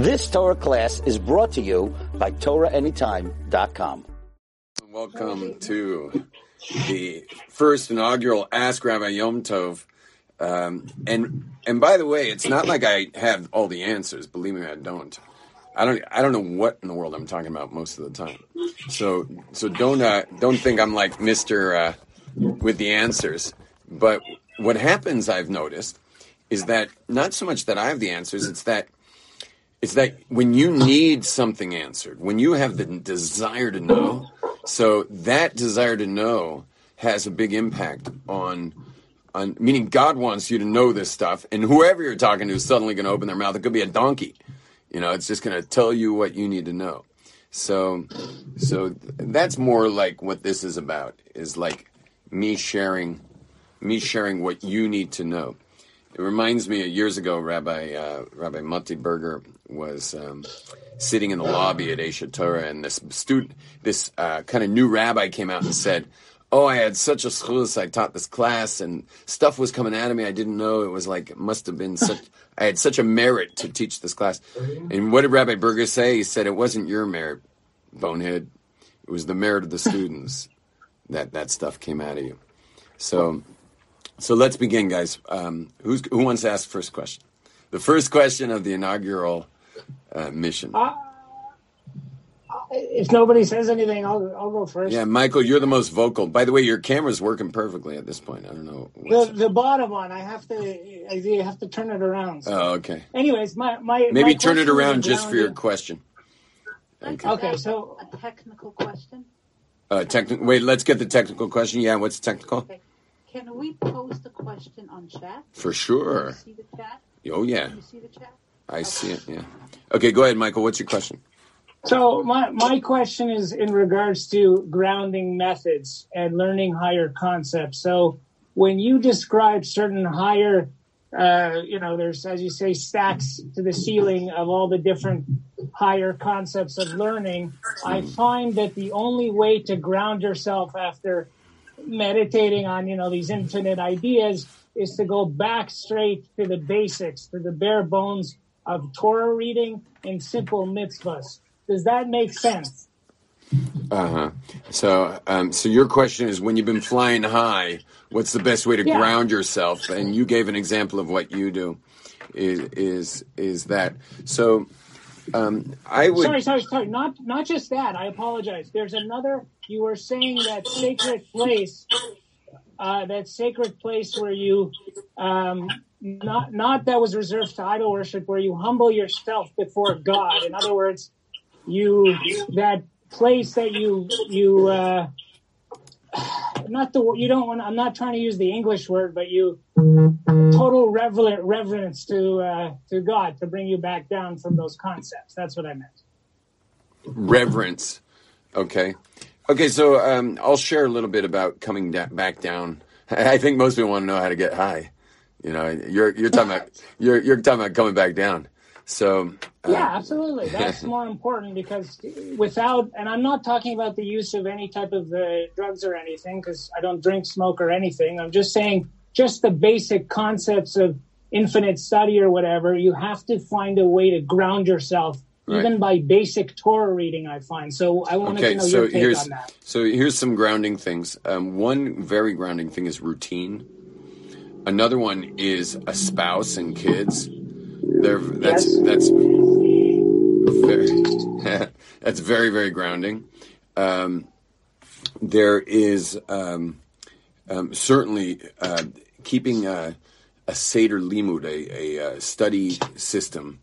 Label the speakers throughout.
Speaker 1: This Torah class is brought to you by TorahAnytime.com.
Speaker 2: Welcome to the first inaugural Ask Rabbi Yom Tov. Um, and and by the way, it's not like I have all the answers. Believe me, I don't. I don't. I don't know what in the world I'm talking about most of the time. So so don't uh, don't think I'm like Mister uh, with the answers. But what happens, I've noticed, is that not so much that I have the answers. It's that it's that when you need something answered, when you have the desire to know, so that desire to know has a big impact on on meaning God wants you to know this stuff, and whoever you're talking to is suddenly going to open their mouth. It could be a donkey, you know. It's just going to tell you what you need to know. So, so that's more like what this is about. Is like me sharing, me sharing what you need to know. It reminds me of years ago, Rabbi uh, Rabbi Matti Berger was um, sitting in the lobby at Aish Torah, and this student, this uh, kind of new rabbi, came out and said, "Oh, I had such a schus. I taught this class, and stuff was coming out of me. I didn't know. It was like it must have been such. I had such a merit to teach this class." And what did Rabbi Berger say? He said, "It wasn't your merit, bonehead. It was the merit of the students that that stuff came out of you." So. So let's begin, guys. Um, who's, who wants to ask the first question? The first question of the inaugural uh, mission.
Speaker 3: Uh, if nobody says anything, I'll, I'll go first.
Speaker 2: Yeah, Michael, you're the most vocal. By the way, your camera's working perfectly at this point. I don't know.
Speaker 3: The, the bottom one, I have to, I have to turn it around.
Speaker 2: So. Oh, okay.
Speaker 3: Anyways, my my
Speaker 2: maybe
Speaker 3: my
Speaker 2: turn it around just for your
Speaker 3: grounded-
Speaker 2: question.
Speaker 4: Okay.
Speaker 3: Okay, so
Speaker 4: a technical question.
Speaker 2: Uh, techni- wait, let's get the technical question. Yeah, what's technical?
Speaker 4: Okay. Can we post a question on chat?
Speaker 2: For
Speaker 4: Can
Speaker 2: sure.
Speaker 4: you see the chat?
Speaker 2: Oh yeah,
Speaker 4: Can you see the chat?
Speaker 2: I see it. Yeah. Okay, go ahead, Michael. What's your question?
Speaker 3: So my my question is in regards to grounding methods and learning higher concepts. So when you describe certain higher, uh, you know, there's as you say stacks to the ceiling of all the different higher concepts of learning. I find that the only way to ground yourself after meditating on you know these infinite ideas is to go back straight to the basics, to the bare bones of Torah reading and simple mitzvahs. Does that make sense?
Speaker 2: Uh huh. So, um, so your question is, when you've been flying high, what's the best way to
Speaker 3: Yeah.
Speaker 2: ground yourself? And you gave an example of what you do. Is is is that so? Um, I would.
Speaker 3: Sorry, sorry, sorry. Not not just that. I apologize. There's another. You were saying that sacred place, uh, that sacred place where you, um, not not that was reserved to idol worship, where you humble yourself before God. In other words, you that place that you you. Uh, not the you don't want. I'm not trying to use the English word, but you total reverent reverence to uh, to God to bring you back down from those concepts. That's what I meant.
Speaker 2: reverence. Okay. Okay, so um, I'll share a little bit about coming da- back down. I think most people want to know how to get high. You know, you're you're talking about you're you're talking about coming back down. So uh,
Speaker 3: Yeah, absolutely. That's more important because without, and I'm not talking about the use of any type of uh, drugs or anything because I don't drink, smoke, or anything. I'm just saying, just the basic concepts of infinite study or whatever. You have to find a way to ground yourself,
Speaker 2: Right.
Speaker 3: even by basic Torah reading. I find so. I wanted
Speaker 2: Okay,
Speaker 3: to know
Speaker 2: so
Speaker 3: your take
Speaker 2: here's
Speaker 3: on that.
Speaker 2: so here's some grounding things. Um, one very grounding thing is routine. Another one is a spouse and kids. They're that's
Speaker 3: Yes.
Speaker 2: that's very that's very very grounding. Um, there is um, um, certainly uh, keeping a, a seder limud, a, a, uh study system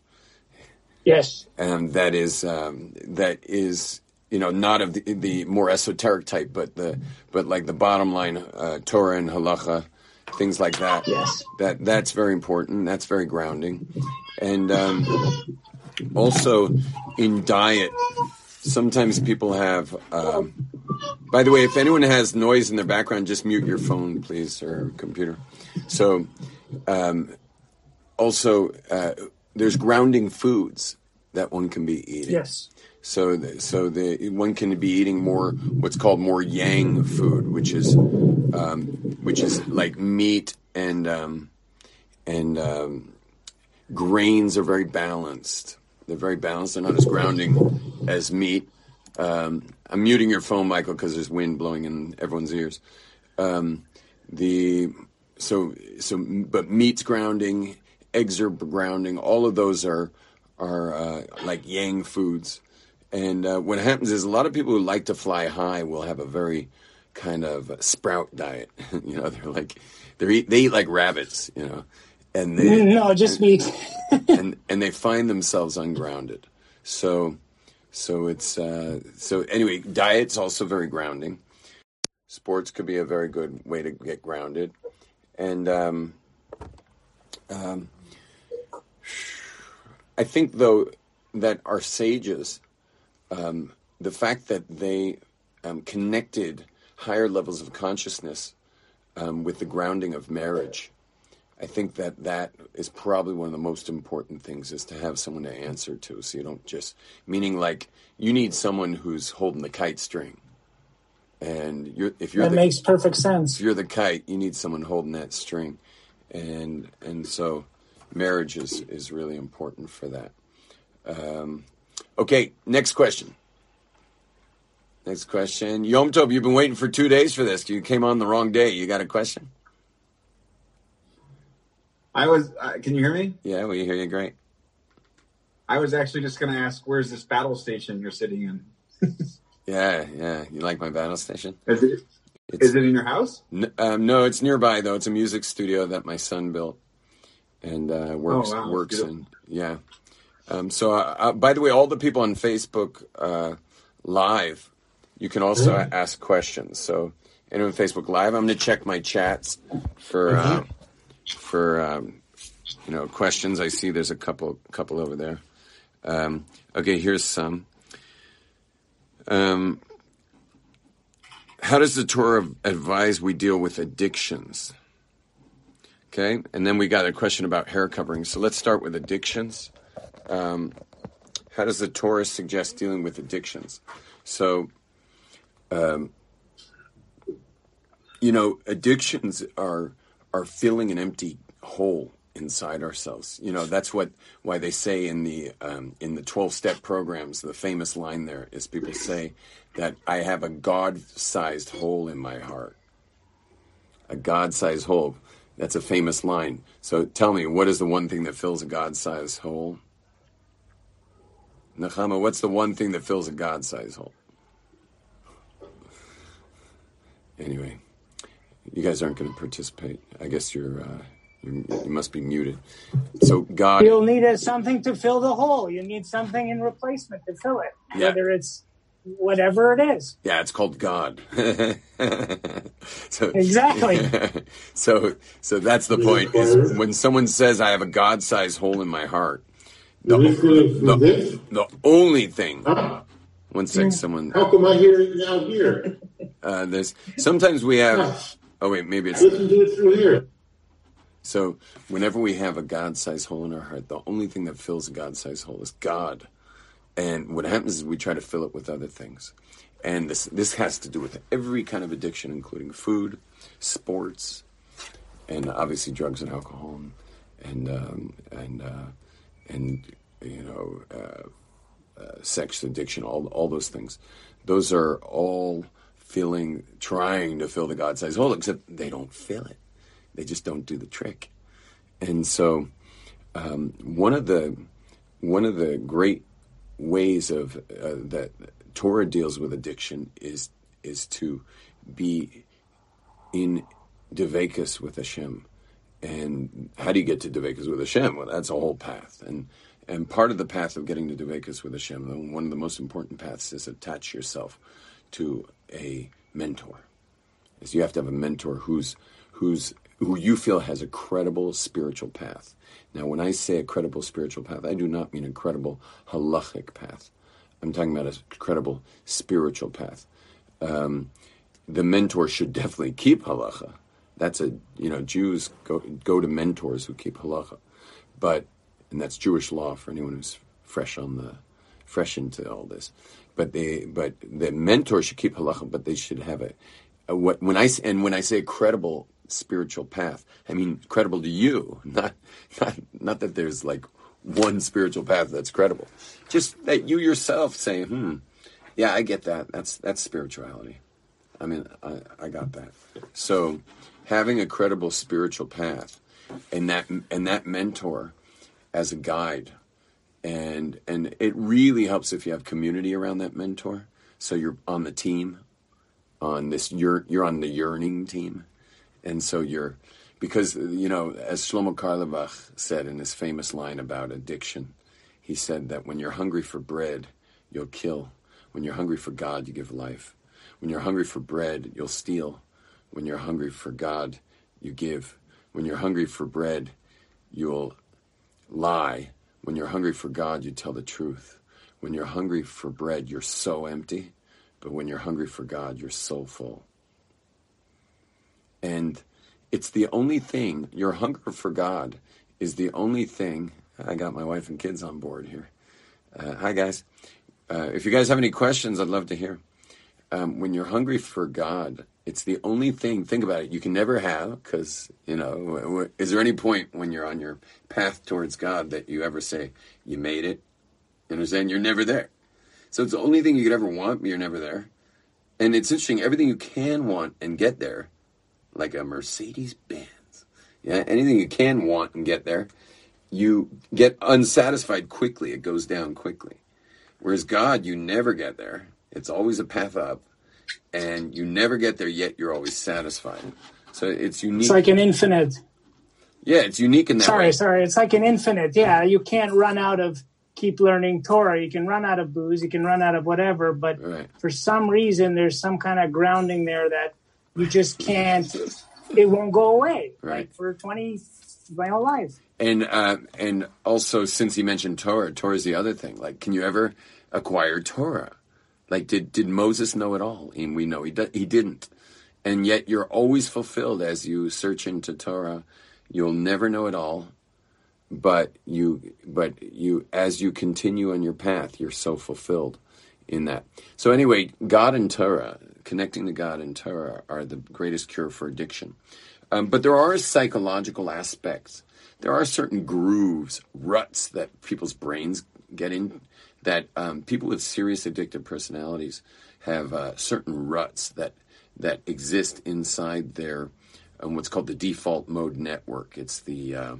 Speaker 3: Yes.
Speaker 2: and that is um, that is you know not of the, the more esoteric type, but the but like the bottom line, uh, Torah and halacha, things like that.
Speaker 3: Yes.
Speaker 2: That that's very important. That's very grounding, and um, also in diet. Sometimes people have. Um, by the way, if anyone has noise in their background, just mute your phone, please, or computer. So, um, also, uh, there's grounding foods that one can be eating.
Speaker 3: Yes.
Speaker 2: So, the, so the one can be eating more what's called more yang food, which is, um, which is like meat and um, and um, grains are very balanced. They're very balanced. They're not as grounding as meat. Um, I'm muting your phone, Michael, because there's wind blowing in everyone's ears. Um, the so so, but meat's grounding, eggs are grounding. All of those are are uh, like yang foods. And uh, what happens is a lot of people who like to fly high will have a very kind of sprout diet. you know, they're like they eat they eat like rabbits. You know, and they
Speaker 3: No, just meat.
Speaker 2: and and they find themselves ungrounded. So so it's uh, so anyway, diet's also very grounding. Sports could be a very good way to get grounded, and um, um, I think though that our sages, um, the fact that they um, connected higher levels of consciousness um, with the grounding of marriage I think that that is probably one of the most important things is to have someone to answer to. So you don't just, meaning like you need someone who's holding the kite string. And you're, if you're
Speaker 3: That
Speaker 2: the,
Speaker 3: makes perfect sense.
Speaker 2: if you're the kite, you need someone holding that string. And, and so marriage is, is really important for that. Um, okay. Next question. Next question. Yom Tov, you've been waiting for two days for this. You came on the wrong day. You got a question?
Speaker 5: I was. Uh, can you hear me?
Speaker 2: Yeah, we hear you great.
Speaker 5: I was actually just going to ask, where's this battle station you're sitting in?
Speaker 2: Yeah, yeah. You like my battle station?
Speaker 5: Is it?
Speaker 2: It's,
Speaker 5: it in your house?
Speaker 2: N- um, no, it's nearby though. It's a music studio that my son built and uh, works
Speaker 5: Oh, wow,
Speaker 2: works in. Yeah. Um, so, uh, uh, by the way, all the people on Facebook uh, Live, you can also
Speaker 5: Mm-hmm.
Speaker 2: ask questions. So, anyone on Facebook Live, I'm going to check my chats for uh,
Speaker 5: Mm-hmm.
Speaker 2: for um, you know questions. I see there's a couple couple over there. Um, okay, here's some. Um, how does the Torah advise we deal with addictions? Okay, and then we got a question about hair covering. So let's start with addictions. Um, how does the Torah suggest dealing with addictions? So, um, you know, addictions are are filling an empty hole inside ourselves. You know, that's what why they say in the um, in the twelve step programs. The famous line there is people say that I have a God sized hole in my heart. A God sized hole. That's a famous line. So tell me, what is the one thing that fills a God sized hole? Nechama, what's the one thing that fills a God sized hole? Anyway, you guys aren't going to participate. I guess you're, uh, you're you must be muted. So God,
Speaker 3: You'll need a, something to fill the hole. You need something in replacement to fill it,
Speaker 2: Yeah.
Speaker 3: whether it's whatever it is.
Speaker 2: yeah, it's called God. so
Speaker 3: Exactly.
Speaker 2: so so that's the point. Is when someone says I have a God sized hole in my heart, the, the, the only thing. One sec, someone.
Speaker 6: How come I hear it out here?
Speaker 2: Uh, there's sometimes we have. Oh wait, maybe it's
Speaker 6: Listen to it through here.
Speaker 2: So, whenever we have a God sized hole in our heart, the only thing that fills a God sized hole is God. And what happens is we try to fill it with other things. And this, this has to do with every kind of addiction, including food, sports, and obviously drugs and alcohol, and, um, and, uh, and you know, uh, sex addiction, all, all those things. Those are all feeling, trying to fill the God sized hole, except they don't fill it they just don't do the trick. And so, um, one of the one of the great ways of uh, that Torah deals with addiction is is to be in devekus with Hashem. And how do you get to devekus with Hashem? Well, that's a whole path. And and part of the path of getting to devekus with Hashem, one of the most important paths is attach yourself to a mentor. Is you have to have a mentor who's who's who you feel has a credible spiritual path. Now, when I say a credible spiritual path, I do not mean a credible halachic path. I'm talking about a credible spiritual path. Um, the mentor should definitely keep halacha. That's a you know Jews go go to mentors who keep halacha, but and that's Jewish law for anyone who's fresh on the fresh into all this. But they but the mentor should keep halacha, but they should have a, a what when I and when I say credible spiritual path, I mean credible to you, not not not that there's like one spiritual path that's credible. Just that you yourself say, "Hmm, yeah, I get that. That's that's spirituality." I mean, I, I got that. So, having a credible spiritual path, and that and that mentor as a guide, and and it really helps if you have community around that mentor. So you're on the team, on this you're you're on the yearning team, and so you're because you know as Shlomo Carlebach said in his famous line about addiction, he said that when you're hungry for bread, you'll kill. When you're hungry for God, you give life. When you're hungry for bread, you'll steal. When you're hungry for God, you give. When you're hungry for bread, you'll lie. When you're hungry for God, you tell the truth. When you're hungry for bread, you're so empty. But when you're hungry for God, you're so full. And it's the only thing, your hunger for God is the only thing. I got my wife and kids on board here. Uh, hi, guys. Uh, if you guys have any questions, I'd love to hear. Um, when you're hungry for God, it's the only thing. Think about it. You can never have because you know. Is there any point when you're on your path towards God that you ever say you made it? You understand? You're never there. So it's the only thing you could ever want, but you're never there. And it's interesting. Everything you can want and get there, like a Mercedes Benz, yeah, anything you can want and get there, you get unsatisfied quickly. It goes down quickly. Whereas God, you never get there. It's always a path up, and you never get there yet. You're always satisfied. So it's unique.
Speaker 3: It's like an infinite.
Speaker 2: yeah, it's unique in that
Speaker 3: Sorry,
Speaker 2: way.
Speaker 3: sorry. It's like an infinite. Yeah, you can't run out of keep learning Torah. You can run out of booze. You can run out of whatever. But
Speaker 2: Right.
Speaker 3: for some reason, there's some kind of grounding there that you just can't. It won't go away.
Speaker 2: Right.
Speaker 3: Like for twenty, my whole life.
Speaker 2: And uh, and also, since he mentioned Torah, Torah is the other thing. Like, can you ever acquire Torah? Like, did did Moses know it all? And we know he di- he didn't. And yet, you're always fulfilled as you search into Torah. You'll never know it all, but you but you as you continue on your path, you're so fulfilled in that. So anyway, God and Torah, connecting to God and Torah, are the greatest cure for addiction. Um, but there are psychological aspects. There are certain grooves, ruts that people's brains get in. That um, people with serious addictive personalities have uh, certain ruts that that exist inside their um, what's called the default mode network. It's the uh,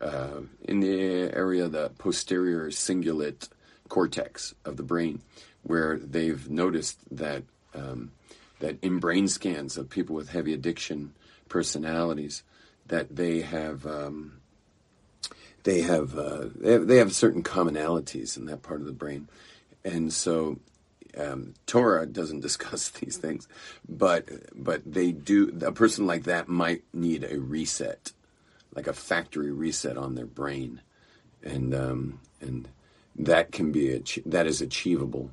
Speaker 2: uh, in the area of the posterior cingulate cortex of the brain, where they've noticed that um, that in brain scans of people with heavy addiction personalities, that they have um, they have, uh, they have they have certain commonalities in that part of the brain, and so um, Torah doesn't discuss these things, but but they do. A person like that might need a reset, like a factory reset on their brain, and um, and that can be ach- that is achievable.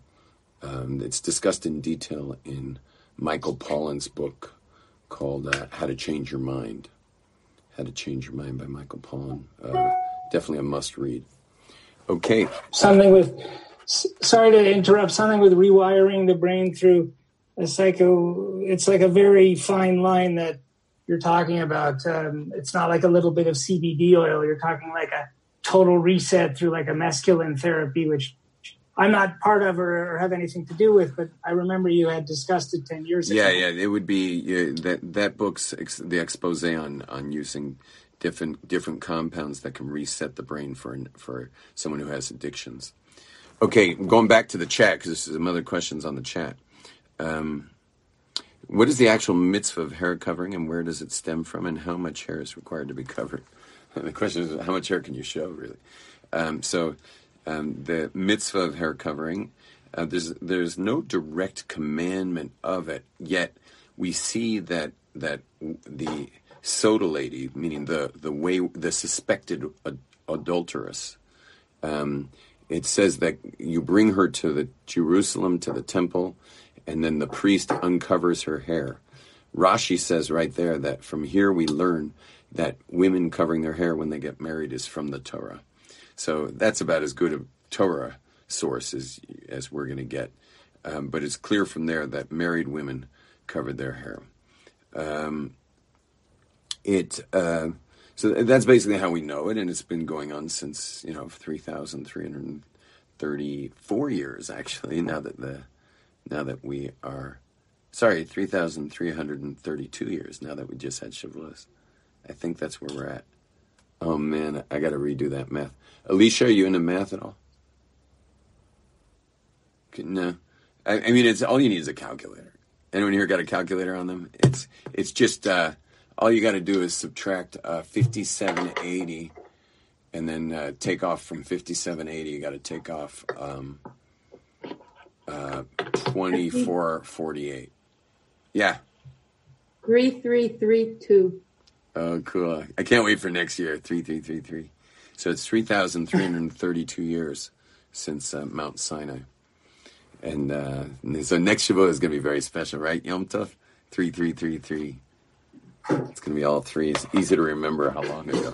Speaker 2: Um, it's discussed in detail in Michael Pollan's book called uh, "How to Change Your Mind." How to Change Your Mind by Michael Pollan. Uh, definitely a must read. Okay,
Speaker 3: Something with. Sorry to interrupt. Something with rewiring the brain through a psycho. It's like a very fine line that you're talking about. Um, it's not like a little bit of CBD oil. You're talking like a total reset through like a masculine therapy, which I'm not part of or, or have anything to do with. But I remember you had discussed it ten years ago.
Speaker 2: Yeah, yeah, it would be yeah, that that book's ex, the expose on on using different different compounds that can reset the brain for for someone who has addictions. Okay, going back to the chat because this is some other questions on the chat. Um, what is the actual mitzvah of hair covering, and where does it stem from, and how much hair is required to be covered? And the question is, how much hair can you show, really? Um, so, um, the mitzvah of hair covering, uh, there's there's no direct commandment of it yet. We see that that the sotah lady, meaning the the way the suspected ad- adulteress, um, it says that you bring her to the Jerusalem to the temple, and then the priest uncovers her hair. Rashi says right there that from here we learn that women covering their hair when they get married is from the Torah. So that's about as good a Torah source as as we're going to get. Um, but it's clear from there that married women covered their hair. Um, it uh, So that's basically how we know it, and it's been going on since you know three thousand three hundred thirty-four years actually. Now that the now that we are sorry, three thousand three hundred and thirty-two years. Now that we just had Shavuos, I think that's where we're at. Oh man, I got to redo that math. Alicia, are you into math at all? No, I, I mean it's all you need is a calculator. Anyone here got a calculator on them? It's it's just uh, all you got to do is subtract uh, fifty-seven eighty, and then uh, take off from fifty-seven eighty. You got to take off um, uh, twenty-four forty-eight. Yeah.
Speaker 7: Three, three, three, two.
Speaker 2: Oh, cool! I can't wait for next year. Three, three, three, three. So it's three thousand three hundred thirty-two years since uh, Mount Sinai, and, uh, so next Shavuot is going to be very special, right? Yom Tov, three, three, three, three. It's going to be all three. It's easy to remember how long ago.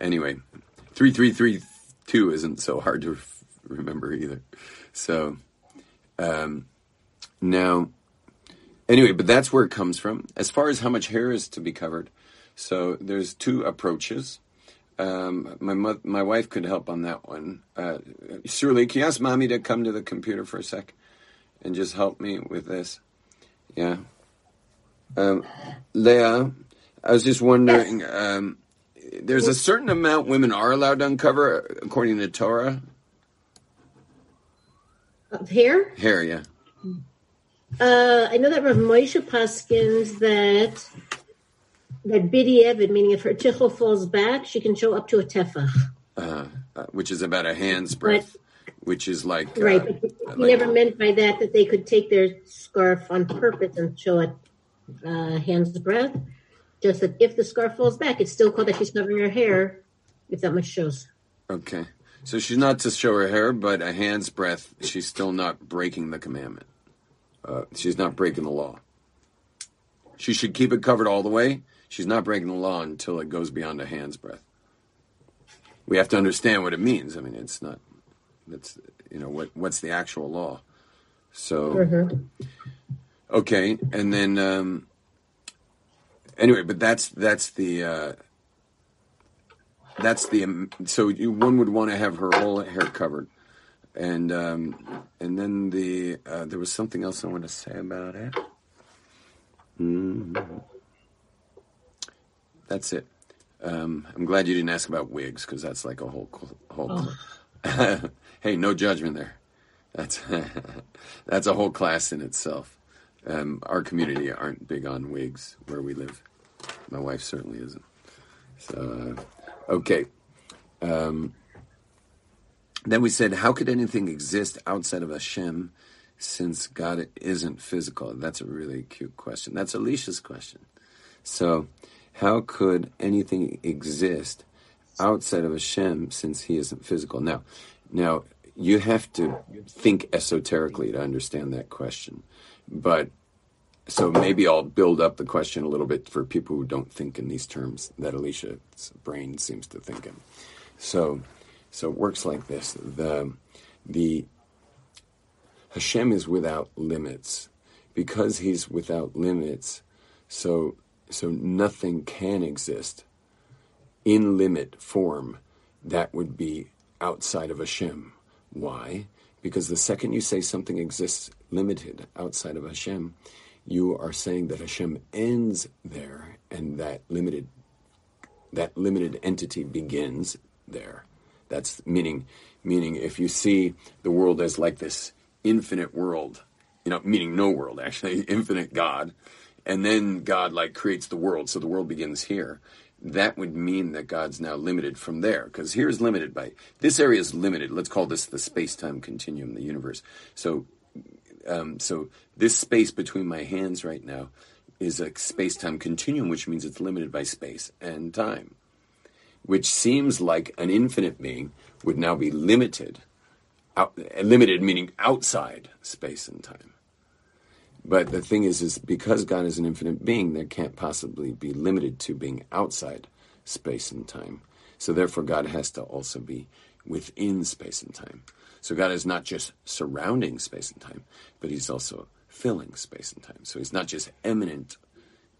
Speaker 2: Anyway, three, three, three, two isn't so hard to remember either. So um, now, anyway, but that's where it comes from. As far as how much hair is to be covered, so there's two approaches. Um, my mo- my wife could help on that one. Uh, Shirley, can you ask mommy to come to the computer for a sec and just help me with this? Yeah. Um, Leah, I was just wondering. Um, there's a certain amount women are allowed to uncover according to Torah.
Speaker 7: Of hair?
Speaker 2: Hair, yeah.
Speaker 7: Uh, I know that Rav Moshe paskens that that Bidi Evid, meaning if her tichel falls back, she can show up to a tefach.
Speaker 2: Uh, uh, which is about a hand's breadth, which is like uh,
Speaker 7: Right, but he
Speaker 2: like-
Speaker 7: never meant by that that they could take their scarf on purpose and show it uh, hand's breadth. Just that if the scarf falls back, it's still called that she's covering her hair, if that much shows.
Speaker 2: Okay. So she's not to show her hair, but a hand's breadth, she's still not breaking the commandment. Uh, she's not breaking the law. She should keep it covered all the way. She's not breaking the law until it goes beyond a hand's breadth. We have to understand what it means. I mean, it's not. That's you know what what's the actual law. So okay, and then um, anyway, but that's that's the. Uh, that's the um, so you, one would want to have her whole hair covered and um, and then the uh, there was something else I want to say about it. Mhm. That's it. Um, I'm glad you didn't ask about wigs because that's like a whole whole. cl- hey, no judgment there. That's that's a whole class in itself. Um, our community aren't big on wigs where we live. My wife certainly isn't. So, uh, okay. Um, then we said, how could anything exist outside of Hashem since God isn't physical? That's a really cute question. That's Alicia's question. So, how could anything exist outside of Hashem since He isn't physical? Now, now you have to think esoterically to understand that question. But so maybe I'll build up the question a little bit for people who don't think in these terms that Alicia's brain seems to think in. So, so it works like this: the the Hashem is without limits because He's without limits. So, so nothing can exist in limit form that would be outside of Hashem. Why? Because the second you say something exists limited outside of Hashem, you are saying that Hashem ends there, and that limited that limited entity begins there. That's meaning meaning if you see the world as like this infinite world, you know, meaning no world actually, infinite God, and then God like creates the world, so the world begins here. That would mean that God's now limited from there, because here is limited by this area is limited. Let's call this the space-time continuum, the universe. So um, so this space between my hands right now is a space-time continuum, which means it's limited by space and time, which seems like an infinite being would now be limited, out, limited meaning outside space and time. But the thing is, is because God is an infinite being, there can't possibly be limited to being outside space and time. So therefore, God has to also be within space and time. So God is not just surrounding space and time, but He's also filling space and time. So He's not just eminent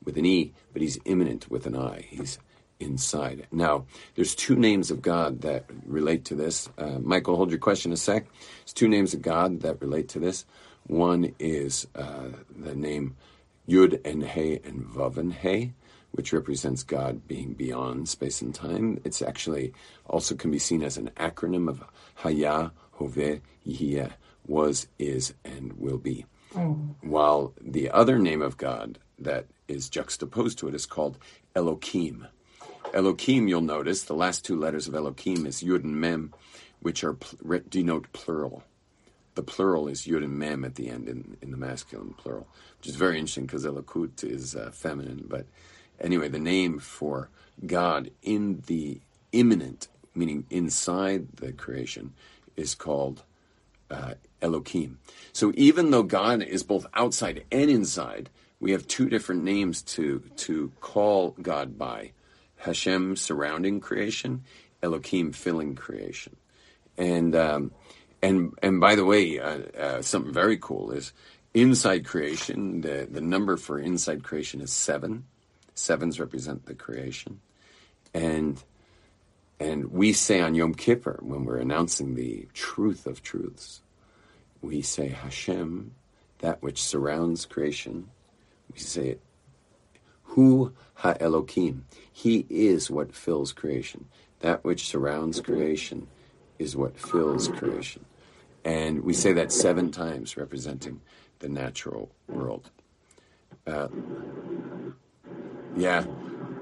Speaker 2: with an E, but He's imminent with an I. He's inside. Now, there's two names of God that relate to this. Uh, Michael, hold your question a sec. There's two names of God that relate to this. One is uh, the name Yud and He and Vav and He, which represents God being beyond space and time. It's actually also can be seen as an acronym of Haya, Hove, Yihye, was, is, and will be. While the other name of God that is juxtaposed to it is called Elohim. Elohim, you'll notice, the last two letters of Elohim is Yud and Mem, which are pl- denote plural. The plural is Yud and Mem at the end in, in the masculine plural, which is very interesting because Elokut is uh, feminine. But anyway, the name for God in the imminent, meaning inside the creation, is called uh, Elohim. So even though God is both outside and inside, we have two different names to to call God by: Hashem surrounding creation, Elohim filling creation, and um, and and by the way, uh, uh, something very cool is inside creation. The the number for inside creation is seven. Sevens represent the creation, and and we say on Yom Kippur when we're announcing the truth of truths, we say Hashem, that which surrounds creation. We say it, Hu Ha Elohim. He is what fills creation. That which surrounds creation is what fills creation. And we say that seven times, representing the natural world. Uh, yeah.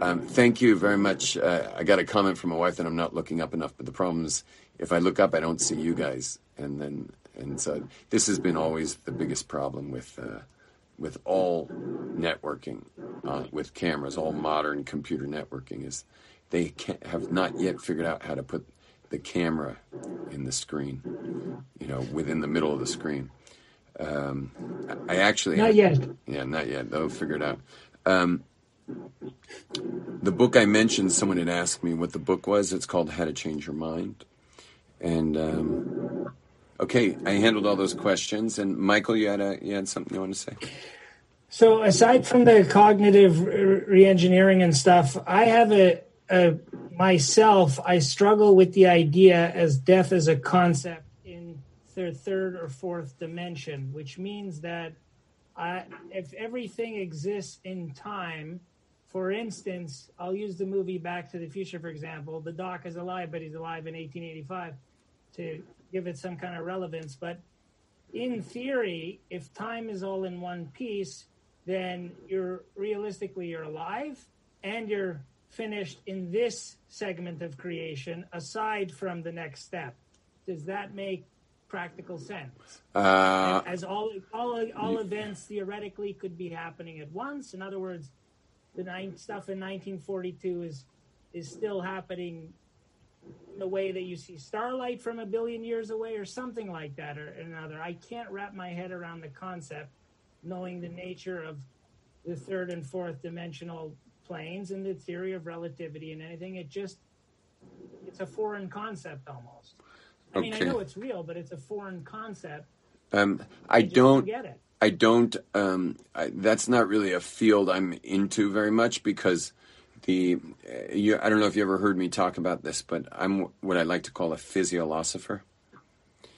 Speaker 2: Um, thank you very much. Uh, I got a comment from my wife that I'm not looking up enough, but the problem is if I look up, I don't see you guys, and then and so this has been always the biggest problem with uh, with all networking, uh, with cameras, all modern computer networking is they can't, have not yet figured out how to put the camera in the screen, you know, within the middle of the screen. Um, I actually
Speaker 3: Not yet.
Speaker 2: yeah, not yet. They'll figure it out. Um, the book I mentioned, someone had asked me what the book was. It's called How to Change Your Mind. And um, okay, I handled all those questions. And Michael, you had a, you had something you want to say?
Speaker 3: So aside from the cognitive re- reengineering and stuff, I have a, a myself. I struggle with the idea as death as a concept in their third or fourth dimension, which means that I, if everything exists in time, for instance, I'll use the movie Back to the Future, for example. The doc is alive, but he's alive in 1885 to give it some kind of relevance. But in theory, if time is all in one piece, then you're realistically you're alive and you're finished in this segment of creation aside from the next step. Does that make practical sense?
Speaker 2: Uh,
Speaker 3: As all all all events theoretically could be happening at once. In other words, the nine stuff in 1942 is is still happening in the way that you see starlight from a billion years away or something like that or another. I can't wrap my head around the concept knowing the nature of the third and fourth dimensional planes and the theory of relativity and anything. It just it's a foreign concept almost. I mean, I know it's real, but it's a foreign concept.
Speaker 2: um, I don't.
Speaker 3: get it.
Speaker 2: I don't. Um, I, that's not really a field I'm into very much because the. Uh, you, I don't know if you ever heard me talk about this, but I'm what I like to call a physiolosopher.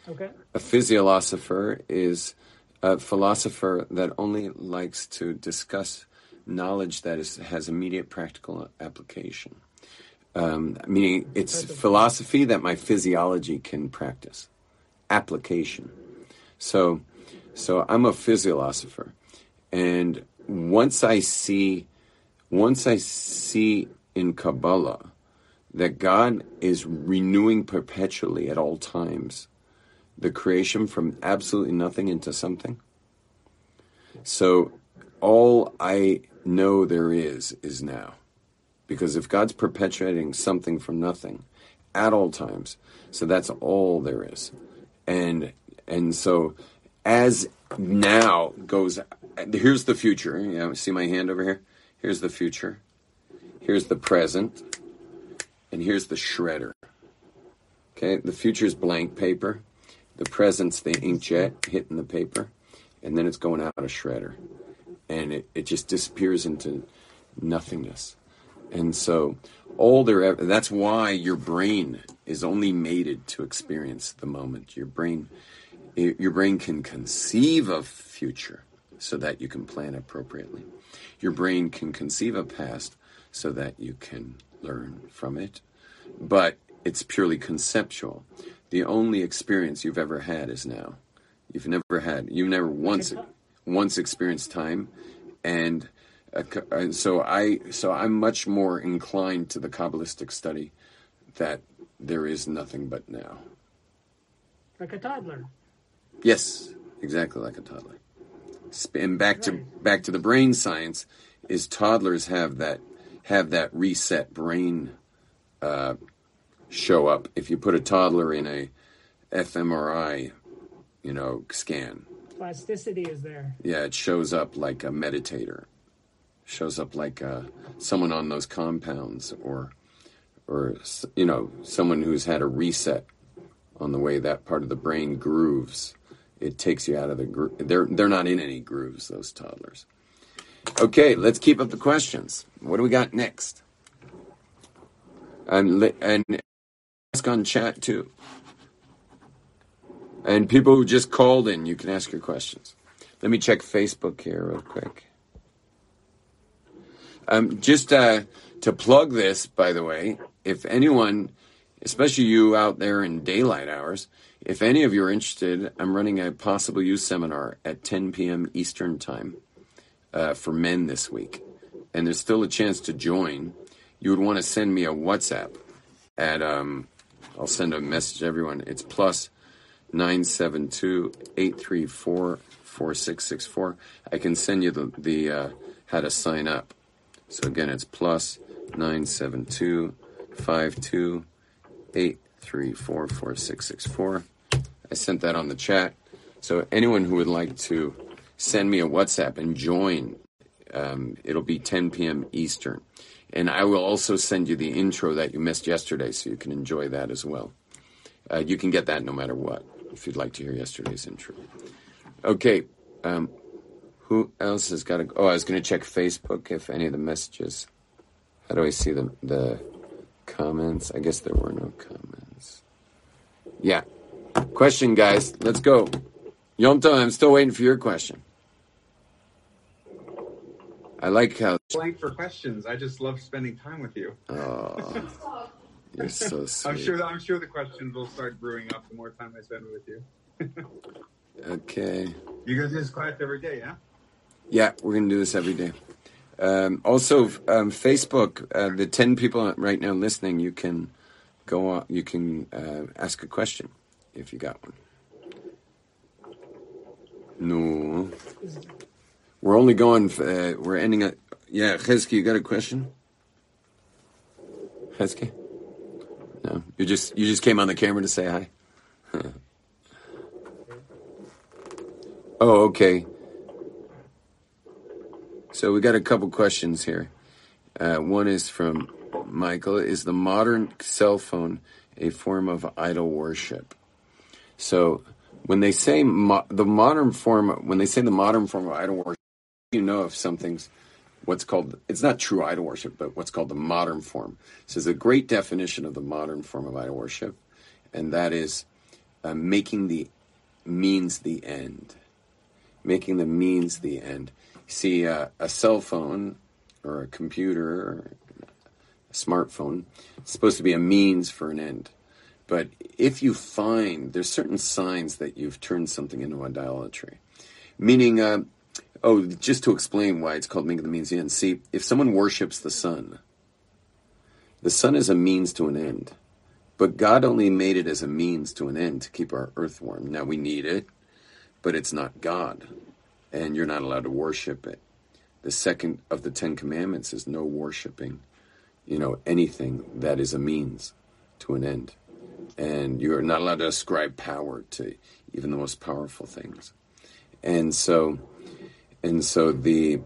Speaker 3: Okay.
Speaker 2: A physiolosopher is a philosopher that only likes to discuss knowledge that is, has immediate practical application. Um, meaning, it's philosophy that my physiology can practice. Application. So, so I'm a physiolosopher, and once I see, once I see in Kabbalah that God is renewing perpetually at all times the creation from absolutely nothing into something. So all I know there is is now. Because if God's perpetuating something from nothing at all times, so that's all there is. And and so as now goes here's the future. You see my hand over here? Here's the future. Here's the present. And here's the shredder. Okay, the future's blank paper. The present's the inkjet hitting the paper, and then it's going out a shredder, and it, it just disappears into nothingness. And so all there that's why your brain is only mated to experience the moment. Your brain your brain can conceive of future so that you can plan appropriately. Your brain can conceive a past so that you can learn from it. But it's purely conceptual. The only experience you've ever had is now. You've never had, you've never once once experienced time, and uh, c- uh, so I so I'm much more inclined to the kabbalistic study that there is nothing but now.
Speaker 3: Like a toddler.
Speaker 2: Yes, exactly like a toddler. And back to back to the brain science is toddlers have that have that reset brain uh, show up if you put a toddler in a fMRI, you know, scan.
Speaker 3: Plasticity is there.
Speaker 2: Yeah, it shows up like a meditator. Shows up like uh, someone on those compounds, or, or you know, someone who's had a reset on the way that part of the brain grooves. It takes you out of the groove. They're they're not in any grooves. Those toddlers. Okay, let's keep up the questions. What do we got next? And and ask on chat too. And people who just called in, you can ask your questions. Let me check Facebook here real quick. Um, just uh, to plug this, by the way, if anyone, especially you out there in daylight hours, if any of you are interested, I'm running a possible use seminar at 10 p.m. Eastern Time uh, for men this week. And there's still a chance to join. You would want to send me a WhatsApp at, um, I'll send a message to everyone. It's plus 972-834-4664. I can send you the, the uh, how to sign up. So again, it's plus 972-52-834-4664. I sent that on the chat. So anyone who would like to send me a WhatsApp and join, um, it'll be 10 p.m. Eastern. And I will also send you the intro that you missed yesterday so you can enjoy that as well. Uh, you can get that no matter what if you'd like to hear yesterday's intro. Okay. Um, who else has got to? Oh, I was going to check Facebook if any of the messages. How do I see the the comments? I guess there were no comments. Yeah. Question, guys. Let's go. Yom Tov, I'm still waiting for your question. I like how.
Speaker 5: Blank for questions. I just love spending time with you.
Speaker 2: Oh, you're so sweet.
Speaker 5: I'm sure. I'm sure the questions will start brewing up the more time I spend with you.
Speaker 2: Okay.
Speaker 5: You guys do this class every day, yeah?
Speaker 2: Yeah, we're gonna do this every day. Um, also, um, Facebook. Uh, the ten people right now listening, you can go on. You can uh, ask a question if you got one. No, we're only going. Uh, we're ending at. Yeah, Chesky, you got a question? Chesky? No, you just you just came on the camera to say hi. oh, okay. So we got a couple questions here. Uh, one is from Michael: Is the modern cell phone a form of idol worship? So when they say mo- the modern form, when they say the modern form of idol worship, you know if something's what's called it's not true idol worship, but what's called the modern form. So there's a great definition of the modern form of idol worship, and that is uh, making the means the end. Making the means the end. See, uh, a cell phone or a computer or a smartphone it's supposed to be a means for an end. But if you find there's certain signs that you've turned something into idolatry, meaning, uh, oh, just to explain why it's called making the means the end. See, if someone worships the sun, the sun is a means to an end, but God only made it as a means to an end to keep our earth warm. Now we need it, but it's not God, and you're not allowed to worship it. The second of the Ten Commandments is no worshiping, you know, anything that is a means to an end. And you're not allowed to ascribe power to even the most powerful things. And so, and so the,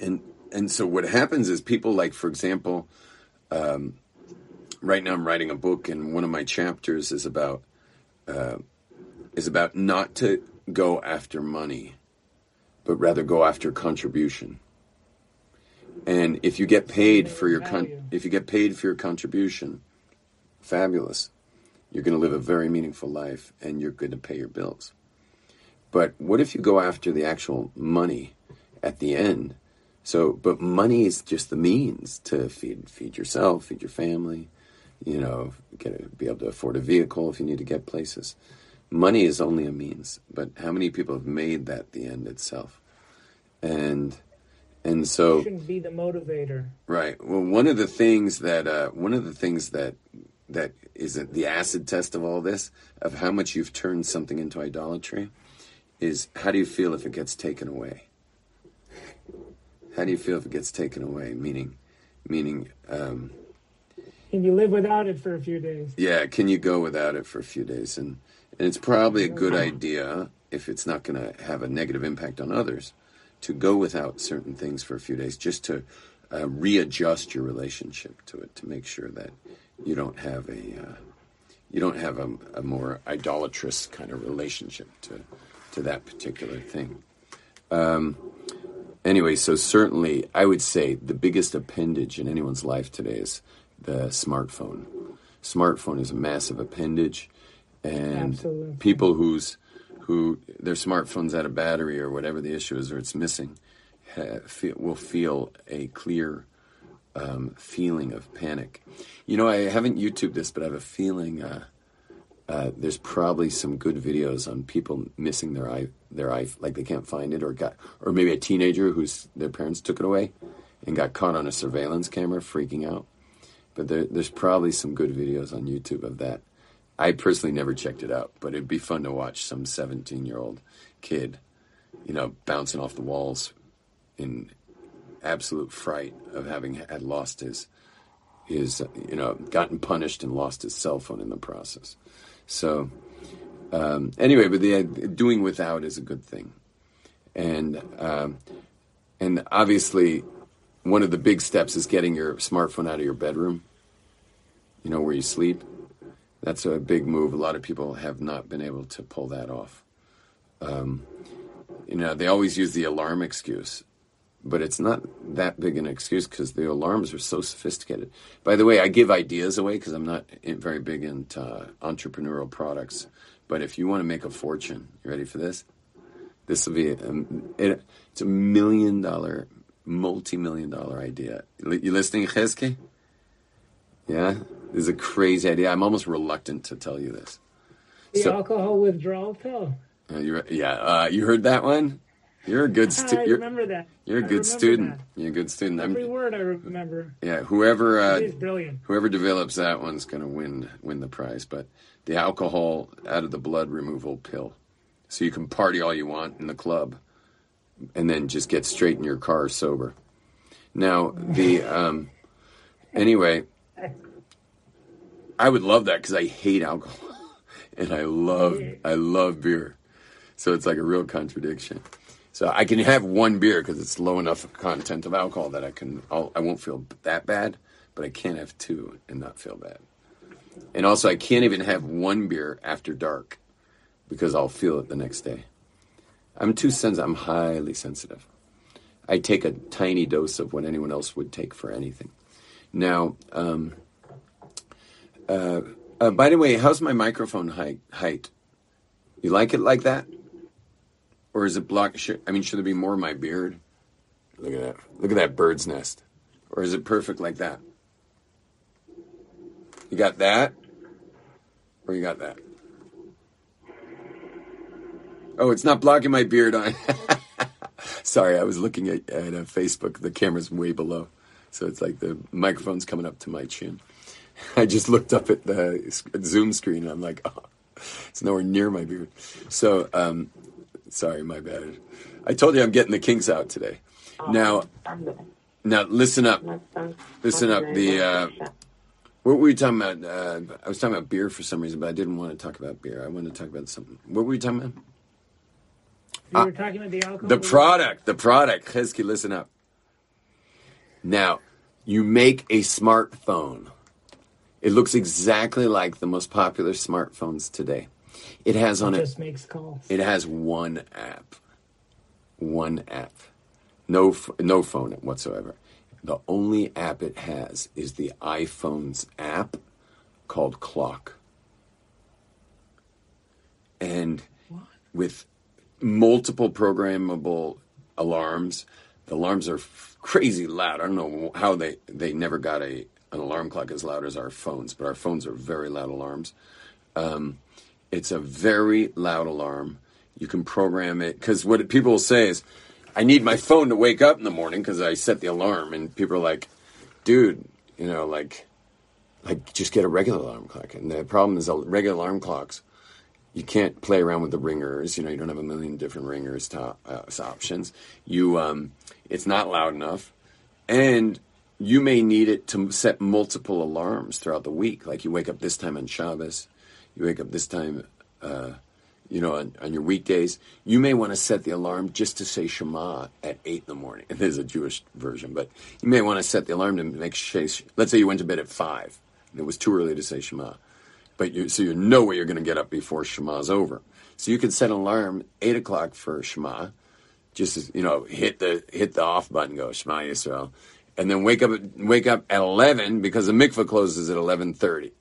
Speaker 2: and, and so what happens is people like, for example, um, right now I'm writing a book and one of my chapters is about, uh, is about not to go after money, but rather go after contribution. And if you get paid for your con- if you get paid for your contribution, fabulous. You're going to live a very meaningful life and you're going to pay your bills. But what if you go after the actual money at the end? So, but money is just the means to feed feed yourself, feed your family, you know, get a, be able to afford a vehicle if you need to get places. Money is only a means, but how many people have made that the end itself? And and so
Speaker 3: shouldn't be the motivator.
Speaker 2: Right. Well, one of the things that uh, one of the things that that is the acid test of all this of how much you've turned something into idolatry is how do you feel if it gets taken away? How do you feel if it gets taken away? Meaning, meaning, um,
Speaker 3: Can you live without it for a few days?
Speaker 2: yeah, can you go without it for a few days? And and it's probably a good idea if it's not going to have a negative impact on others to go without certain things for a few days, just to uh, readjust your relationship to it, to make sure that you don't have a uh, you don't have a, a more idolatrous kind of relationship to to that particular thing. Um, anyway, so certainly, I would say the biggest appendage in anyone's life today is the smartphone. Smartphone is a massive appendage, and
Speaker 3: Absolutely.
Speaker 2: people whose who their smartphone's out of battery or whatever the issue is or it's missing ha, feel, will feel a clear um, feeling of panic. You know, I haven't YouTube this, but I have a feeling uh, uh, there's probably some good videos on people missing their i their i like they can't find it or got or maybe a teenager whose their parents took it away and got caught on a surveillance camera freaking out. But there, there's probably some good videos on YouTube of that. I personally never checked it out, but it'd be fun to watch some 17 year old kid, you know, bouncing off the walls in absolute fright of having had lost his his you know gotten punished and lost his cell phone in the process. So um, anyway, but the doing without is a good thing, and um, and obviously one of the big steps is getting your smartphone out of your bedroom. You know where you sleep. That's a big move. A lot of people have not been able to pull that off. Um, you know, they always use the alarm excuse, but it's not that big an excuse because the alarms are so sophisticated. By the way, I give ideas away because I'm not very big into uh, entrepreneurial products. But if you want to make a fortune, you ready for this? This will be a, it, it's a million dollar, multi million dollar idea. You listening, Chesky? Yeah, this is a crazy idea. I'm almost reluctant to tell you this.
Speaker 3: The
Speaker 2: So-
Speaker 3: alcohol withdrawal pill.
Speaker 2: Uh, you, yeah, uh, you heard that one. You're a good student. You're,
Speaker 3: remember that.
Speaker 2: you're a
Speaker 3: I
Speaker 2: good student.
Speaker 3: that.
Speaker 2: You're a good student.
Speaker 3: Every
Speaker 2: I'm,
Speaker 3: word I remember.
Speaker 2: yeah, whoever uh,
Speaker 3: brilliant.
Speaker 2: whoever develops that one's going to win win the prize. But the alcohol out of the blood removal pill, so you can party all you want in the club, and then just get straight in your car sober. Now the um, anyway, I would love that because I hate alcohol, and I love I love beer, so it's like a real contradiction. So I can have one beer because it's low enough content of alcohol that I can I'll, I won't feel that bad, but I can't have two and not feel bad. And also, I can't even have one beer after dark because I'll feel it the next day. I'm too sensitive. I'm highly sensitive. I take a tiny dose of what anyone else would take for anything. Now, um, uh, uh, by the way, how's my microphone height? Height? You like it like that, or is it block? Should, I mean, should there be more of my beard? Look at that! Look at that bird's nest, or is it perfect like that? You got that, or you got that? Oh, it's not blocking my beard on. Sorry, I was looking at, at uh, Facebook. The camera's way below, so it's like the microphone's coming up to my chin. I just looked up at the Zoom screen and I'm like, oh, it's nowhere near my beard. So, um, sorry, my bad. I told you I'm getting the kinks out today. Now, now listen up, listen up. The uh, what were we talking about? Uh, I was talking about beer for some reason, but I didn't want to talk about beer. I wanted to talk about something. What were we talking about?
Speaker 3: You were talking about the alcohol.
Speaker 2: The product, the product. Chesky, listen up. Now, you make a smartphone. It looks exactly like the most popular smartphones today. It has on it,
Speaker 3: just makes calls.
Speaker 2: it has one app. One app. No, no phone whatsoever. The only app it has is the iPhone's app called Clock. And with multiple programmable alarms, the alarms are f- crazy loud. I don't know how they, they never got a an alarm clock as loud as our phones, but our phones are very loud alarms. Um, it's a very loud alarm. You can program it because what people will say is, "I need my phone to wake up in the morning because I set the alarm," and people are like, "Dude, you know, like, like just get a regular alarm clock." And the problem is, uh, regular alarm clocks, you can't play around with the ringers. You know, you don't have a million different ringers to uh, options. You, um, it's not loud enough, and you may need it to set multiple alarms throughout the week. Like you wake up this time on Shabbos, you wake up this time, uh, you know, on, on your weekdays. You may want to set the alarm just to say Shema at eight in the morning. There's a Jewish version, but you may want to set the alarm to make sure. Let's say you went to bed at five, and it was too early to say Shema, but you so you know where you're going to get up before Shema's over. So you can set an alarm eight o'clock for Shema, just as, you know, hit the hit the off button, go Shema Yisrael, and then wake up wake up at eleven because the mikvah closes at eleven thirty,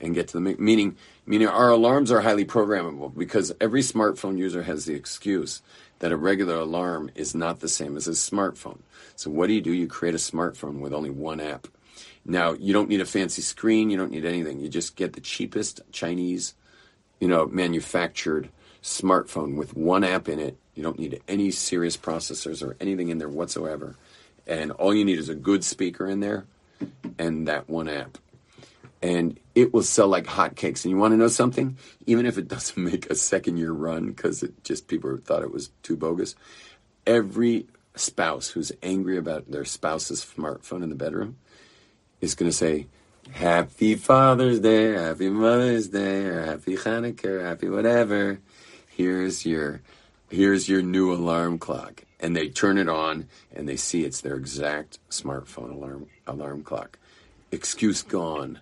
Speaker 2: and get to the meaning meaning our alarms are highly programmable because every smartphone user has the excuse that a regular alarm is not the same as a smartphone. So what do you do? You create a smartphone with only one app. Now you don't need a fancy screen. You don't need anything. You just get the cheapest Chinese, you know, manufactured smartphone with one app in it. You don't need any serious processors or anything in there whatsoever. And all you need is a good speaker in there and that one app. And it will sell like hotcakes. And you want to know something? Even if it doesn't make a second year run because it just people thought it was too bogus, every spouse who's angry about their spouse's smartphone in the bedroom is going to say, Happy Father's Day, Happy Mother's Day, or Happy Hanukkah, or Happy whatever. Here's your, here's your new alarm clock. And they turn it on and they see it's their exact smartphone alarm, alarm clock. Excuse gone.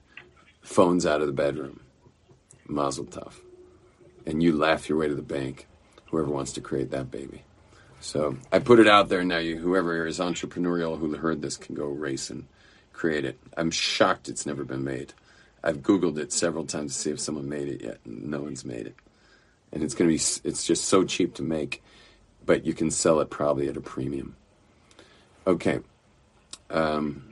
Speaker 2: Phone's out of the bedroom. Mazel tov. And you laugh your way to the bank. Whoever wants to create that baby. So I put it out there now. You, whoever is entrepreneurial who heard this can go race and create it. I'm shocked it's never been made. I've Googled it several times to see if someone made it yet, and no one's made it. And it's going to be, it's just so cheap to make, but you can sell it probably at a premium. Okay. Um,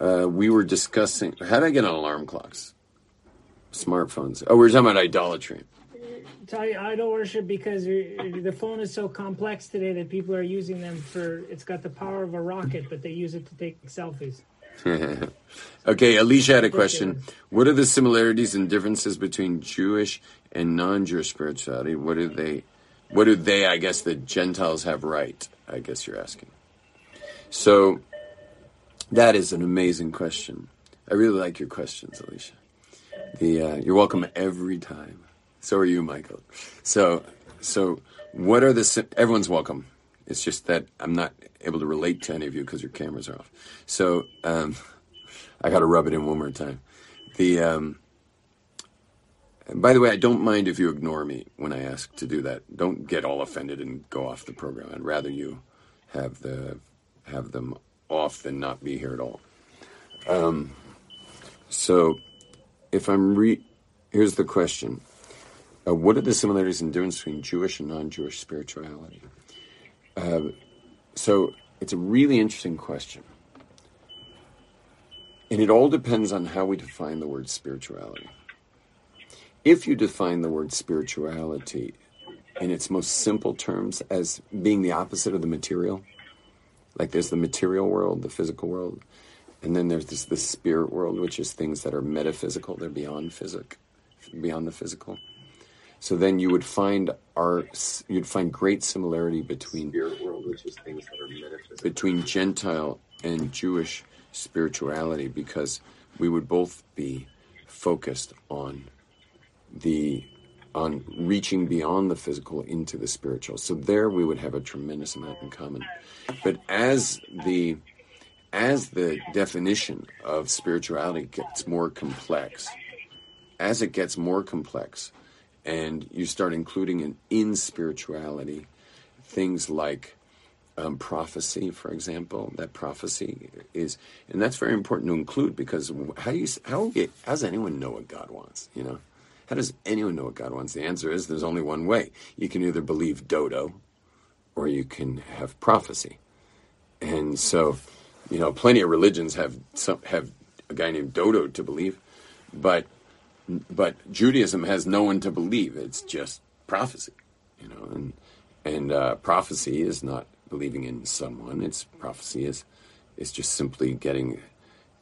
Speaker 2: uh, we were discussing, how did I get on alarm clocks? Smartphones. Oh, we were talking about idolatry.
Speaker 3: Tell you idol worship because the phone is so complex today that people are using them for. It's got the power of a rocket, but they use it to take selfies.
Speaker 2: okay, Alicia had a question. What are the similarities and differences between Jewish and non-Jewish spirituality? What do they, what do they, I guess, the Gentiles have right? I guess you're asking. So, that is an amazing question. I really like your questions, Alicia. The uh, you're welcome every time. So are you, Michael. So, so what are the everyone's welcome. It's just that I'm not able to relate to any of you because your cameras are off. So um, I got to rub it in one more time. The um, by the way, I don't mind if you ignore me when I ask to do that. Don't get all offended and go off the program. I'd rather you have the have them off than not be here at all. Um, so if I'm re, here's the question: uh, What are the similarities and differences between Jewish and non-Jewish spirituality? Uh, so it's a really interesting question. And it all depends on how we define the word spirituality. If you define the word spirituality in its most simple terms as being the opposite of the material, like there's the material world, the physical world, and then there's this the spirit world, which is things that are metaphysical, they're beyond physic, beyond the physical. So then you would find our you'd find great similarity between spirit world, which is things that are metaphysical, between Gentile and Jewish spirituality, because we would both be focused on the on reaching beyond the physical into the spiritual. So there we would have a tremendous amount in common. But as the as the definition of spirituality gets more complex, as it gets more complex, and you start including in, in spirituality things like um, prophecy, for example. That prophecy is, and that's very important to include because how you how how does anyone know what God wants? You know, how does anyone know what God wants? The answer is there's only one way. You can either believe dodo, or you can have prophecy. And so, you know, plenty of religions have some have a guy named Dodo to believe, but but Judaism has no one to believe. It's just prophecy, you know, and and uh, prophecy is not believing in someone. It's prophecy is is just simply getting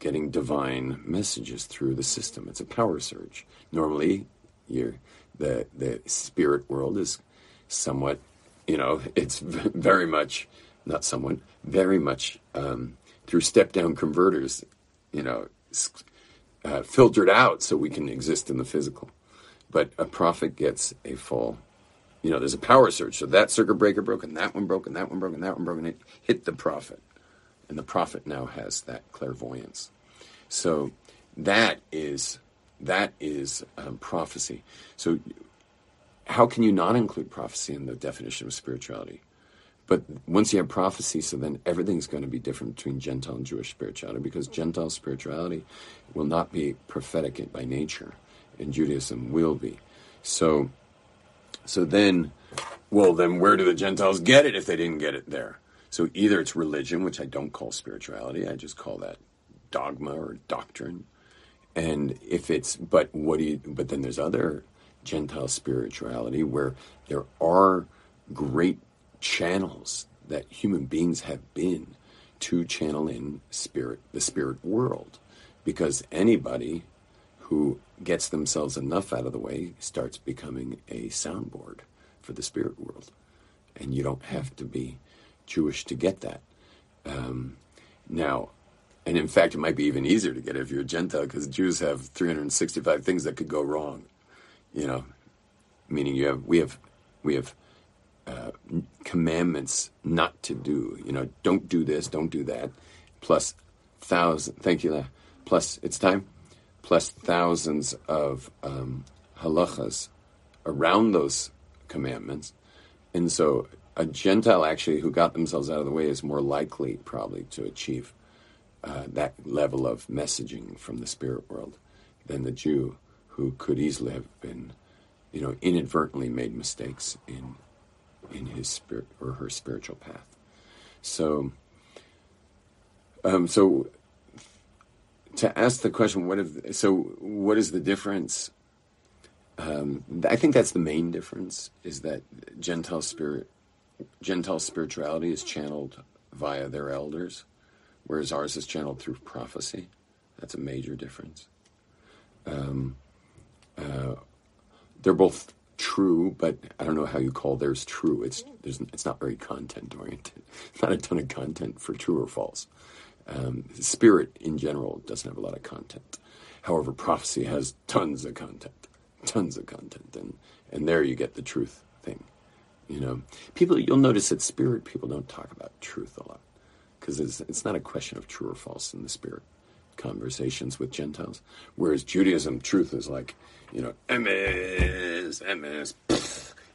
Speaker 2: getting divine messages through the system. It's a power surge. Normally, you're, the the spirit world is somewhat, you know, it's very much not somewhat, very much um, through step down converters, you know, uh, filtered out so we can exist in the physical. But a prophet gets a full, you know, there's a power surge. So that circuit breaker broken, that one broken, that one broken, that one broken. it hit the prophet. And the prophet now has that clairvoyance. So that is that is um, prophecy. So how can you not include prophecy in the definition of spirituality? But once you have prophecy, so then everything's going to be different between Gentile and Jewish spirituality because Gentile spirituality will not be prophetic by nature, and Judaism will be. So, so then, well, then where do the Gentiles get it if they didn't get it there? So either it's religion, which I don't call spirituality, I just call that dogma or doctrine. And if it's, but what do you, but then there's other Gentile spirituality where there are great channels that human beings have been to channel in spirit, the spirit world. Because anybody who gets themselves enough out of the way starts becoming a soundboard for the spirit world. And you don't have to be Jewish to get that. Um, now, and in fact, it might be even easier to get if you're a Gentile because Jews have 365 things that could go wrong. You know, meaning you have we have we have uh, commandments not to do. You know, don't do this, don't do that. Plus thousand. Thank you. Plus, it's time. Plus thousands of um, halachas around those commandments, and so a Gentile actually who got themselves out of the way is more likely probably to achieve uh, that level of messaging from the spirit world than the Jew who could easily have been, you know, inadvertently made mistakes in in his spirit or her spiritual path. So, um, so to ask the question, what if, so what is the difference? Um, I think that's the main difference is that Gentile spirit, Gentile spirituality is channeled via their elders, whereas ours is channeled through prophecy. That's a major difference. Um, uh, they're both true, but I don't know how you call theirs true. It's it's not very content oriented. Not a ton of content for true or false. Um, spirit in general doesn't have a lot of content. However, prophecy has tons of content, tons of content, and and there you get the truth thing. You know, people you'll notice that spirit people don't talk about truth a lot because it's it's not a question of true or false in the spirit conversations with Gentiles. Whereas Judaism, truth is like, you know, emes, emes,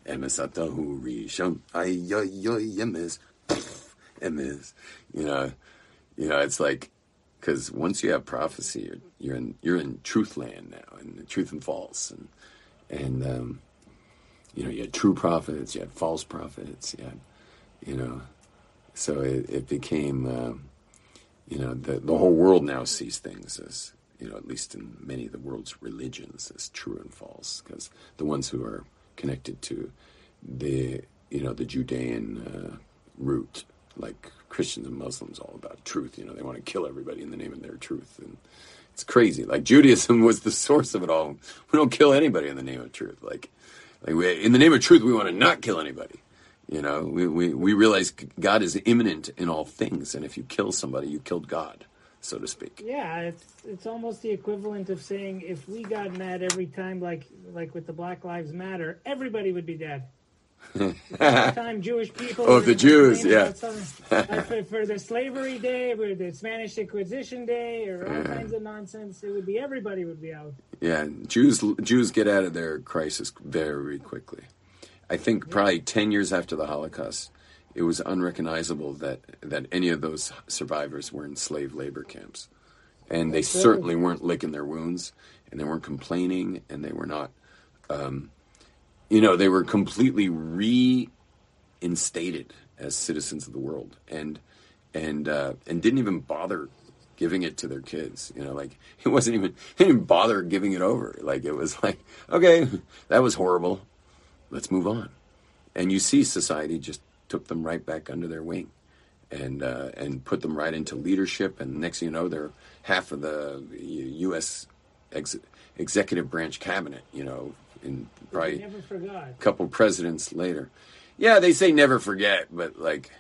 Speaker 2: emes atahu rishon, ayoyoy, emes, emes. You know, you know, it's like, because once you have prophecy, you're, you're in you're in truth land now, and truth and false, and and um, you know, you had true prophets, you had false prophets, you had, you know, so it, it became. Um, you know, the, the whole world now sees things as, you know, at least in many of the world's religions, as true and false, because the ones who are connected to the, you know, the Judean uh, root, like Christians and Muslims, all about truth. You know, they want to kill everybody in the name of their truth, and it's crazy. Like Judaism was the source of it all. We don't kill anybody in the name of truth. Like, like we, in the name of truth, we want to not kill anybody. You know, we, we, we realize God is immanent in all things, and if you kill somebody, you killed God, so to speak.
Speaker 3: Yeah, it's it's almost the equivalent of saying if we got mad every time, like like with the Black Lives Matter, everybody would be dead. Every time Jewish people.
Speaker 2: Oh, the Jews, yeah.
Speaker 3: for, for, the Slavery Day, or the Spanish Inquisition Day, or all kinds of nonsense, it would be everybody would be out.
Speaker 2: Yeah, Jews Jews get out of their crisis very quickly. I think probably 10 years after the Holocaust it was unrecognizable that that any of those survivors were in slave labor camps, and they certainly weren't licking their wounds, and they weren't complaining, and they were not, um, you know, they were completely reinstated as citizens of the world, and and uh, and didn't even bother giving it to their kids. You know, like it wasn't even they didn't bother giving it over. Like it was like, okay, that was horrible. Let's move on. And you see, society just took them right back under their wing, and uh, and put them right into leadership. And next thing you know, they're half of the U.S. Ex- executive branch cabinet. You know, in probably a couple presidents later. Yeah, they say never forget, but like,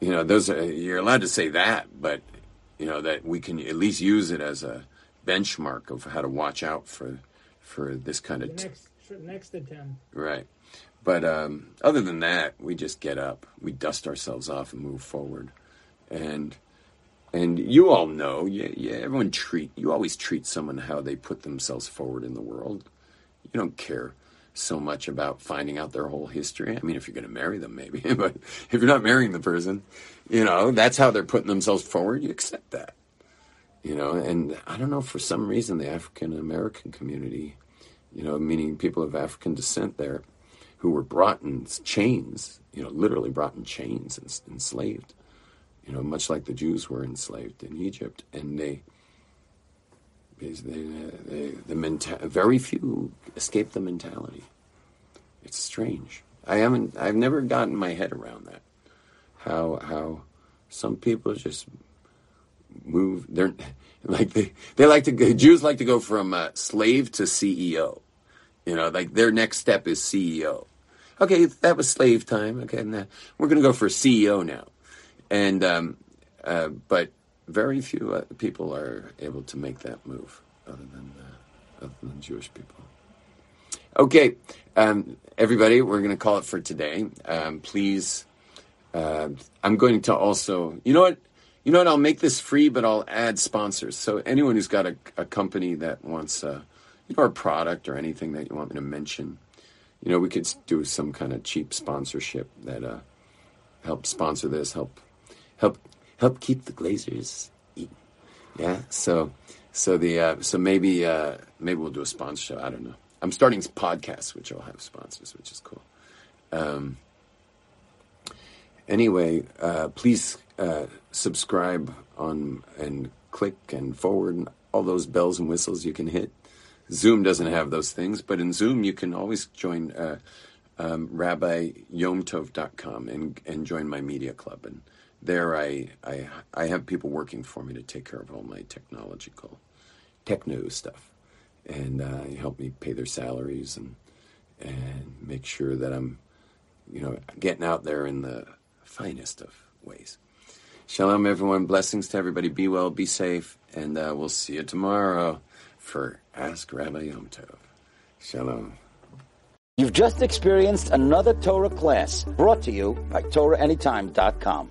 Speaker 2: you know, those are, you're allowed to say that, but you know that we can at least use it as a benchmark of how to watch out for for this kind of t-
Speaker 3: next next attempt.
Speaker 2: right. But um, other than that, we just get up, we dust ourselves off, and move forward. And and you all know, yeah, yeah, everyone treat you always treat someone how they put themselves forward in the world. You don't care so much about finding out their whole history. I mean, if you're going to marry them, maybe, but if you're not marrying the person, you know, that's how they're putting themselves forward. You accept that, you know. And I don't know for some reason the African American community, you know, meaning people of African descent there, who were brought in chains, you know, literally brought in chains and enslaved, you know, much like the Jews were enslaved in Egypt, and they. They, they, the menta- very few escape the mentality. It's strange. I haven't. I've never gotten my head around that. How how some people just move. They're like they they like to. Jews like to go from uh, slave to CEO. You know, like their next step is CEO. Okay, that was slave time. Okay, now we're going to go for CEO now, and um, uh, but very few uh, people are able to make that move, other than uh, other than Jewish people. Okay, um, everybody, we're going to call it for today. Um, please, uh, I'm going to also, you know what, you know what, I'll make this free, but I'll add sponsors. So anyone who's got a, a company that wants, uh, you know, a product or anything that you want me to mention, you know, we could do some kind of cheap sponsorship that uh, help sponsor this, help, help, help keep the Glasers eating. Yeah. So, so the uh, so maybe uh, maybe we'll do a sponsorship. I don't know. I'm starting podcasts, which will have sponsors, which is cool. Um, anyway, uh, please uh, subscribe on and click and forward and all those bells and whistles you can hit. Zoom doesn't have those things, but in Zoom you can always join uh, um, RabbiYomTov.com and and join my media club. And there I, I I have people working for me to take care of all my technological techno stuff, and uh, help me pay their salaries and and make sure that I'm you know getting out there in the finest of ways. Shalom, everyone. Blessings to everybody. Be well, be safe, and uh, we'll see you tomorrow for Ask Rabbi Yom Tov. Shalom.
Speaker 1: You've just experienced another Torah class brought to you by TorahAnytime.com.